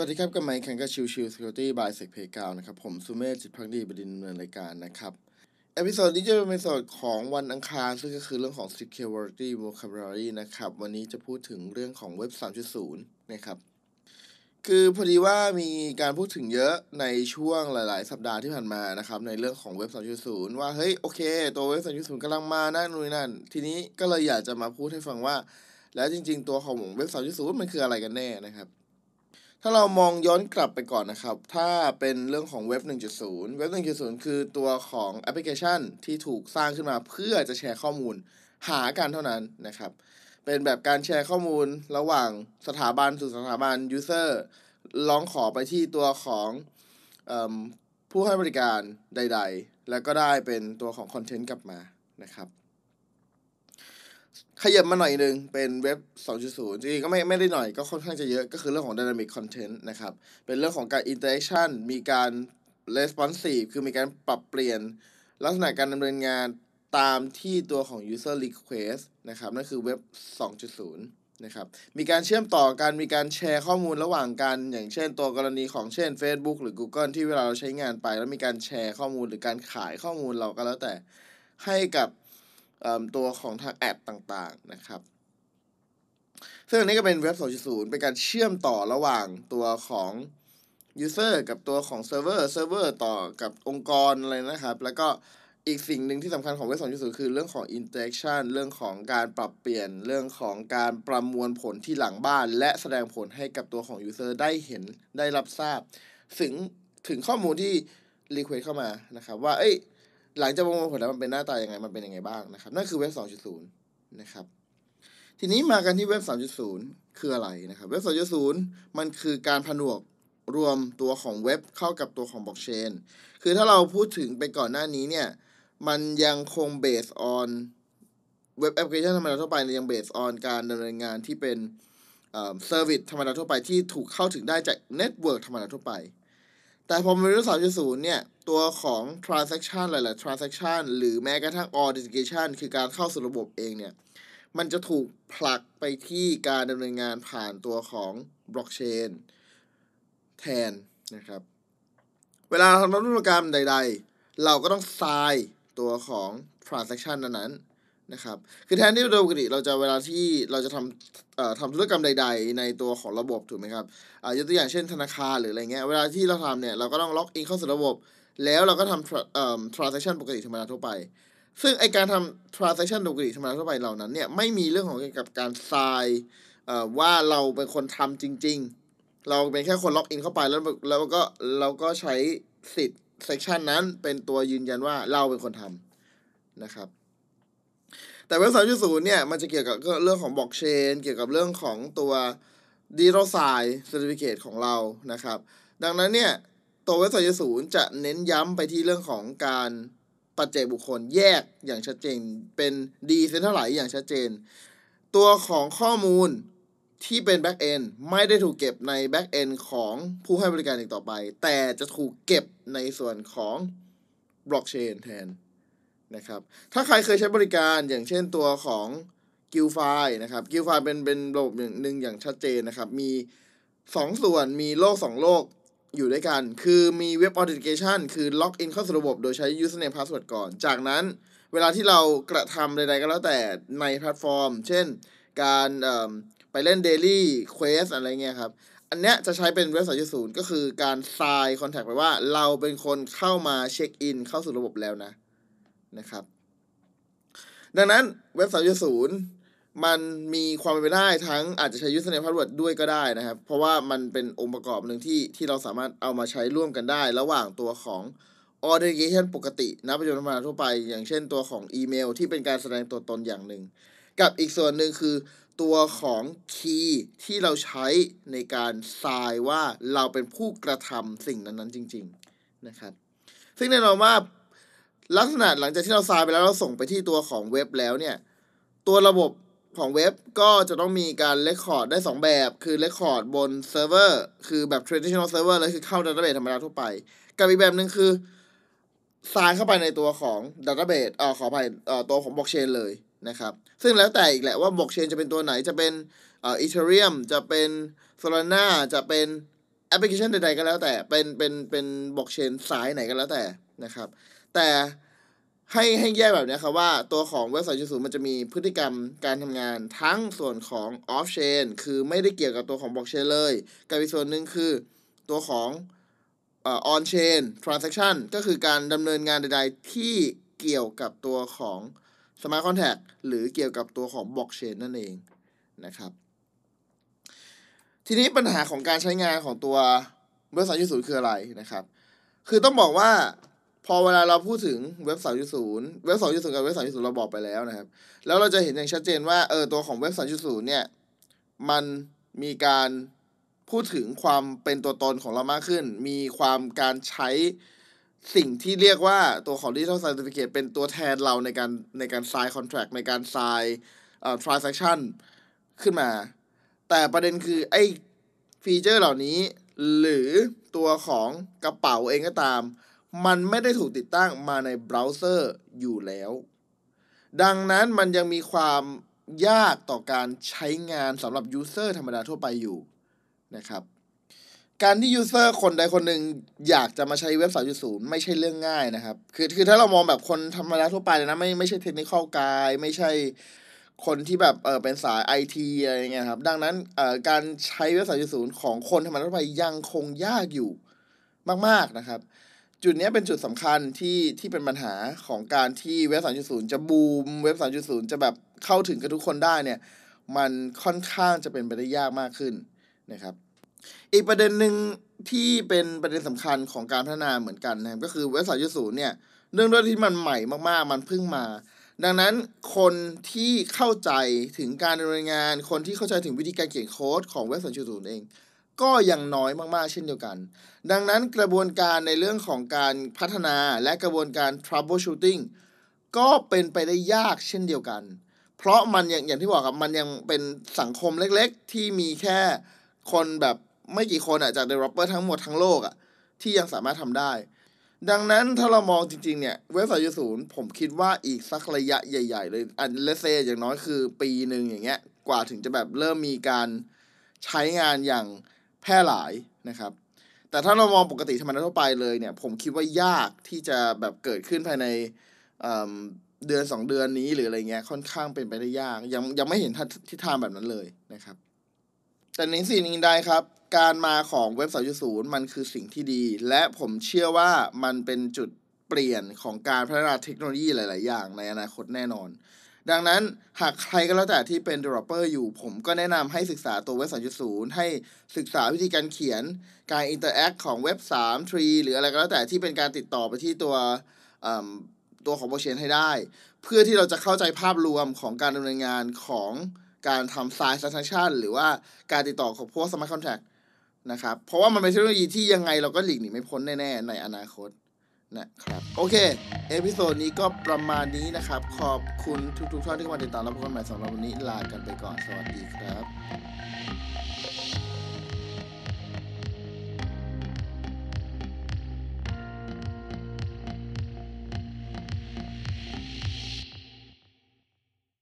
วัสดีครับกับไมค์แข่กับชิวชิว Security by s e c p a y 9นะครับ ผมสุเมธจิตภักดีบดินทร์ดำเนินรายการนะครับ episode นี้จะเป็น episode ของวันอังคาร ซึ่งก็คือเรื่องของ Security Vocabulary นะครับ วันนี้จะพูดถึงเรื่องของเว็บ 3.0 นะครับ คือพอดีว่ามีการพูดถึงเยอะในช่วงหลาย ๆ สัปดาห์ที่ผ่านมานะครับ ในเรื่องของเว็บ 3.0 ว่าเฮ้ยโอเค ตัวเว็บ 3.0กำลังมานะนู่นนั่น ทีนี้ก็เลยอยากจะมาพูดให้ฟังว่า แล้วจริง ๆ ตัวของเว็บ 3.0 มันคืออะไรกันแน่นะครับ ถ้าเรามองย้อนกลับไปก่อนนะครับ ถ้าเป็นเรื่องของเว็บ 1.0 เว็บ 1.0 คือตัวของแอปพลิเคชันที่ถูกสร้างขึ้นมาเพื่อจะแชร์ข้อมูลหากันเท่านั้นนะครับ เป็นแบบการแชร์ข้อมูลระหว่างสถาบันสู่สถาบัน user ร้องขอไปที่ตัวของอผู้ให้บริการใด ๆ แล้วก็ได้เป็นตัวของคอนเทนต์กลับมานะครับ ขยับมาหน่อยหนึ่งเป็นเว็บ 2.0 จริงๆ ก็ไม่ไม่ได้หน่อยก็ค่อนข้างจะเยอะก็คือเรื่องของ dynamic content นะครับ เป็นเรื่องของการ interaction มีการ responsive คือมีการปรับเปลี่ยน ลักษณะการดำเนินงานตามที่ตัวของ user request นะครับนั่นคือเว็บ 2.0 นะครับ มีการเชื่อมต่อกันมีการแชร์ข้อมูลระหว่างกัน อย่างเช่นตัวกรณีของเช่น Facebook หรือ Google ที่เวลาเราใช้งานไป แล้วมีการแชร์ข้อมูลหรือการขายข้อมูลเราก็แล้วแต่ให้กับ ตัวของทางแอปต่างๆนะครับ ซึ่งอันนี้ก็เป็นเว็บ2.0 เป็นการเชื่อมต่อระหว่างตัวของ user กับตัวของเซิร์ฟเวอร์เซิร์ฟเวอร์ต่อกับองค์กรอะไรนะครับ แล้วก็อีกสิ่งหนึ่งที่สำคัญของเว็บ2.0 คือเรื่องของ interaction เรื่องของการปรับเปลี่ยน เรื่องของการประมวลผลที่หลังบ้าน และแสดงผลให้กับตัวของ user ได้เห็นได้รับทราบ ถึงถึงข้อมูลที่ request เข้ามานะครับ ว่า เอ้ย หลังจากประมวลผลแล้วมันเป็นหน้าตายังไง มันเป็นยังไงบ้างนะครับ นั่นคือเว็บ 2.0 นะครับ ทีนี้มากันที่เว็บ 3.0 คืออะไรนะครับ เว็บ2.0มันคือการผนวกรวมตัวของเว็บเข้ากับตัวของบล็อกเชน คือถ้าเราพูดถึงไปก่อนหน้านี้เนี่ย มันยังคง base on web application ธรรมดาทั่วไปยัง base on การดำเนินงานที่เป็นservice ธรรมดาทั่วไปที่ถูกเข้าถึงได้จาก network ธรรมดาทั่วไป แต่พอมาเรื่องสามจุดศูนย์เนี่ย ตัวของ transaction หลาย ๆ transaction หรือแม้กระทั่ง authentication คือการเข้าสู่ระบบเองเนี่ย มันจะถูกผลักไปที่การดำเนินงานผ่านตัวของ บล็อกเชน แทนนะครับ เวลาทำธุรกรรมใด ๆ เราก็ต้องทรายตัวของ transaction นั้นนะครับ คือแทนที่โดยปกติเราจะเวลาที่เราจะทำทำธุรกรรมใด ๆ ในตัวของระบบถูกไหมครับยกตัวอย่างเช่นธนาคารหรืออะไรเงี้ย เวลาที่เราทำเนี่ยเราก็ต้องล็อกอินเข้าสู่ระบบ แล้วเราก็ทำ transaction ปกติธรรมดาทั่วไป ซึ่งไอการทำ transaction ปกติธรรมดาทั่วไปเหล่านั้นเนี่ยไม่มีเรื่องของเกี่ยวกับการทรายว่าเราเป็นคนทำจริง ๆ เราเป็นแค่คนล็อกอินเข้าไปแล้วแล้วก็เราก็ใช้สิทธิ์ transaction นั้นเป็นตัวยืนยันว่าเราเป็นคนทำนะครับแต่เว็บสามจุดศูนย์เนี่ยมันจะเกี่ยวกับเรื่องของบล็อกเชนเกี่ยวกับเรื่องของตัว digital certificate ของเรานะครับ ดังนั้นเนี่ย ตัวเว็บสามจุดศูนย์จะเน้นย้ำไปที่เรื่องของการปัจเจกบุคคลแยกอย่างชัดเจน เป็น decentralized อย่างชัดเจน ตัวของข้อมูลที่เป็น backend ไม่ได้ถูกเก็บใน backend ของผู้ให้บริการอีกต่อไป แต่จะถูกเก็บในส่วนของบล็อกเชนแทนนะครับ ถ้าใครเคยใช้บริการอย่างเช่นตัวของ GuildFi นะครับ GuildFi เป็นเป็นระบบหนึ่งอย่างชัดเจนนะครับ มีสองส่วนมีโลกสองโลก อยู่ด้วยกัน คือมี web authentication คือล็อกอินเข้าสู่ระบบ โดยใช้ username password ก่อน จากนั้นเวลาที่เรากระทำใดๆก็แล้วแต่ในแพลตฟอร์ม เช่น การไปเล่น Daily Quest อะไรเงี้ยครับ อันเนี้ยจะใช้เป็นเว็บสายศูนย์ก็คือการทรายคอนแทคไปว่าเราเป็นคนเข้ามาเช็คอินเข้าสู่ระบบแล้วนะนะครับ ดังนั้นเว็บ3.0 มันมีความเป็นไปได้ทั้งอาจจะใช้ username password ด้วยก็ได้นะครับ เพราะว่ามันเป็นองค์ประกอบหนึ่งที่ที่เราสามารถเอามาใช้ร่วมกันได้ ระหว่างตัวของ authentication ปกตินะประโยชน์ธรรมดาทั่วไป อย่างเช่นตัวของอีเมล ที่เป็นการแสดงตัวตนอย่างหนึ่ง กับอีกส่วนหนึ่งคือตัวของ key ที่เราใช้ในการทายว่าเราเป็นผู้กระทำสิ่งนั้นๆจริง ๆนะครับ ซึ่งแน่นอนว่าลักษณะหลังจากที่เราทายไปแล้วเราส่งไปที่ตัวของเว็บแล้วเนี่ย ตัวระบบ ของเว็บก็จะต้องมีการ record ได้ 2 แบบ คือ record บนเซิร์ฟเวอร์คือแบบ traditional server เลยคือเข้า database ธรรมดาทั่วไป กับอีกแบบหนึ่งคือทรายเข้าไปในตัวของ database เอ่อขออภัยเอ่อตัวของบล็อกเชนเลยนะครับ ซึ่งแล้วแต่อีกแหละว่าบล็อกเชนจะเป็นตัวไหนจะเป็นเอ่อ Ethereum จะเป็น Solana จะเป็นแอปพลิเคชันใดๆก็แล้วแต่เป็นเป็นเป็นบล็อกเชนสายไหนก็แล้วแต่นะครับ แต่ ให้ให้แยกแบบนี้ครับว่าตัวของเว็บสามจุดศูนย์มันจะมีพฤติกรรมการทำงานทั้งส่วนของ off chain คือไม่ได้เกี่ยวกับตัวของบล็อกเชนเลยกับอีกส่วนหนึ่งคือตัวของออ on chain transaction ก็คือการดำเนินงานใด ๆ ที่เกี่ยวกับตัวของ smart contract หรือเกี่ยวกับตัวของบล็อกเชนนั่นเองนะครับ ทีนี้ปัญหาของการใช้งานของตัวเว็บ3.0คืออะไรนะครับ คือต้องบอกว่า พอเวลาเราพูดถึงเว็บ3.0เว็บ2.0กับเว็บ3.0เราบอกไปแล้วนะครับ แล้วเราจะเห็นอย่างชัดเจนว่าเออตัวของเว็บ3.0เนี่ยมันมีการพูดถึงความเป็นตัวตนของเรามากขึ้น มีความการใช้สิ่งที่เรียกว่าตัวของ Digital Certificate เป็นตัวแทนเราในการในการ sign contract ในการ sign เอ่อ transaction ขึ้นมา แต่ประเด็นคือไอ้ฟีเจอร์เหล่านี้ หรือตัวของกระเป๋าเองก็ตาม มันไม่ได้ถูกติดตั้งมาในเบราว์เซอร์อยู่แล้ว ดังนั้นมันยังมีความยากต่อการใช้งานสำหรับ user ธรรมดาทั่วไปอยู่นะครับ การที่ user คนใดคนหนึ่งอยากจะมาใช้เว็บ 3.0 ไม่ใช่เรื่องง่ายนะครับ คือคือถ้าเรามองแบบคนธรรมดาทั่วไปเลยนะไม่ไม่ใช่ technical guy ไม่ใช่คนที่แบบเออเป็นสายไอทีอะไรเงี้ยครับ ดังนั้นเอ่อการใช้เว็บ 3.0 ของคนธรรมดาทั่วไปยังคงยากอยู่มาก ๆนะครับ จุดนี้เป็นจุดสำคัญที่ที่เป็นปัญหาของการที่เว็บ 3.0 จะบูม เว็บ 3.0 จะแบบเข้าถึงกับทุกคนได้เนี่ยมันค่อนข้างจะเป็นไปได้ยากมากขึ้นนะครับ อีกประเด็นหนึ่งที่เป็นประเด็นสำคัญของการพัฒนาเหมือนกันนะครับก็คือเว็บ 3.0 เนี่ยเนื่องด้วยที่มันใหม่มากๆ มันเพิ่งมา ดังนั้นคนที่เข้าใจถึงการดำเนินงาน คนที่เข้าใจถึงวิธีการเขียนโค้ดของเว็บ 3.0 เอง ก็ยังน้อยมากๆ เช่นเดียวกัน ดังนั้นกระบวนการในเรื่องของการพัฒนาและกระบวนการ troubleshooting ก็เป็นไปได้ยากเช่นเดียวกัน เพราะมันอย่างอย่างที่บอกครับมันยังเป็นสังคมเล็กๆ ที่มีแค่คนแบบไม่กี่คนอะจาก developer ทั้งหมดทั้งโลกอะที่ยังสามารถทำได้ ดังนั้นถ้าเรามองจริงๆเนี่ยเว็บ3.0ผมคิดว่าอีกสักระยะใหญ่ๆ เลยอันเลเซอย่างน้อยคือปีหนึ่งอย่างเงี้ยกว่าถึงจะแบบเริ่มมีการใช้งานอย่าง แพร่หลายนะครับ แต่ถ้าเรามองปกติธรรมดาทั่วไปเลยเนี่ย ผมคิดว่ายากที่จะแบบเกิดขึ้นภายในเเดือนสองเดือนนี้หรืออะไรเงี้ยค่อนข้างเป็นไปได้ยาก ยังยังไม่เห็นทิศทางแบบนั้นเลยนะครับ แต่ในสิ่งนี้ได้ครับ การมาของเว็บ 3.0 มันคือสิ่งที่ดี และผมเชื่อว่ามันเป็นจุดเปลี่ยนของการพัฒนาเทคโนโลยีหลาย ๆ อย่างในอนาคตแน่นอน ดังนั้นหากใครก็แล้วแต่ที่เป็น developer อยู่ ผมก็แนะนำให้ศึกษาตัวเว็บ 3.0 ให้ศึกษาวิธีการเขียนการ interact ของเว็บ 3 tree หรืออะไรก็แล้วแต่ที่เป็นการติดต่อไปที่ตัวตัวของ blockchain ให้ได้ เพื่อที่เราจะเข้าใจภาพรวมของการดำเนินงานของการทำ sign transaction หรือว่าการติดต่อของพวก smart contract นะครับ เพราะว่ามันเป็นเทคโนโลยีที่ยังไงเราก็หลีกหนีไม่พ้นแน่ ๆ ในอนาคต นะครับโอเค episode นี้ก็ประมาณนี้นะครับ ขอบคุณทุกๆท่านที่เข้ามาติดตามรับชมกันใหม่สำหรับวันนี้ลากันไปก่อนสวัสดีครับ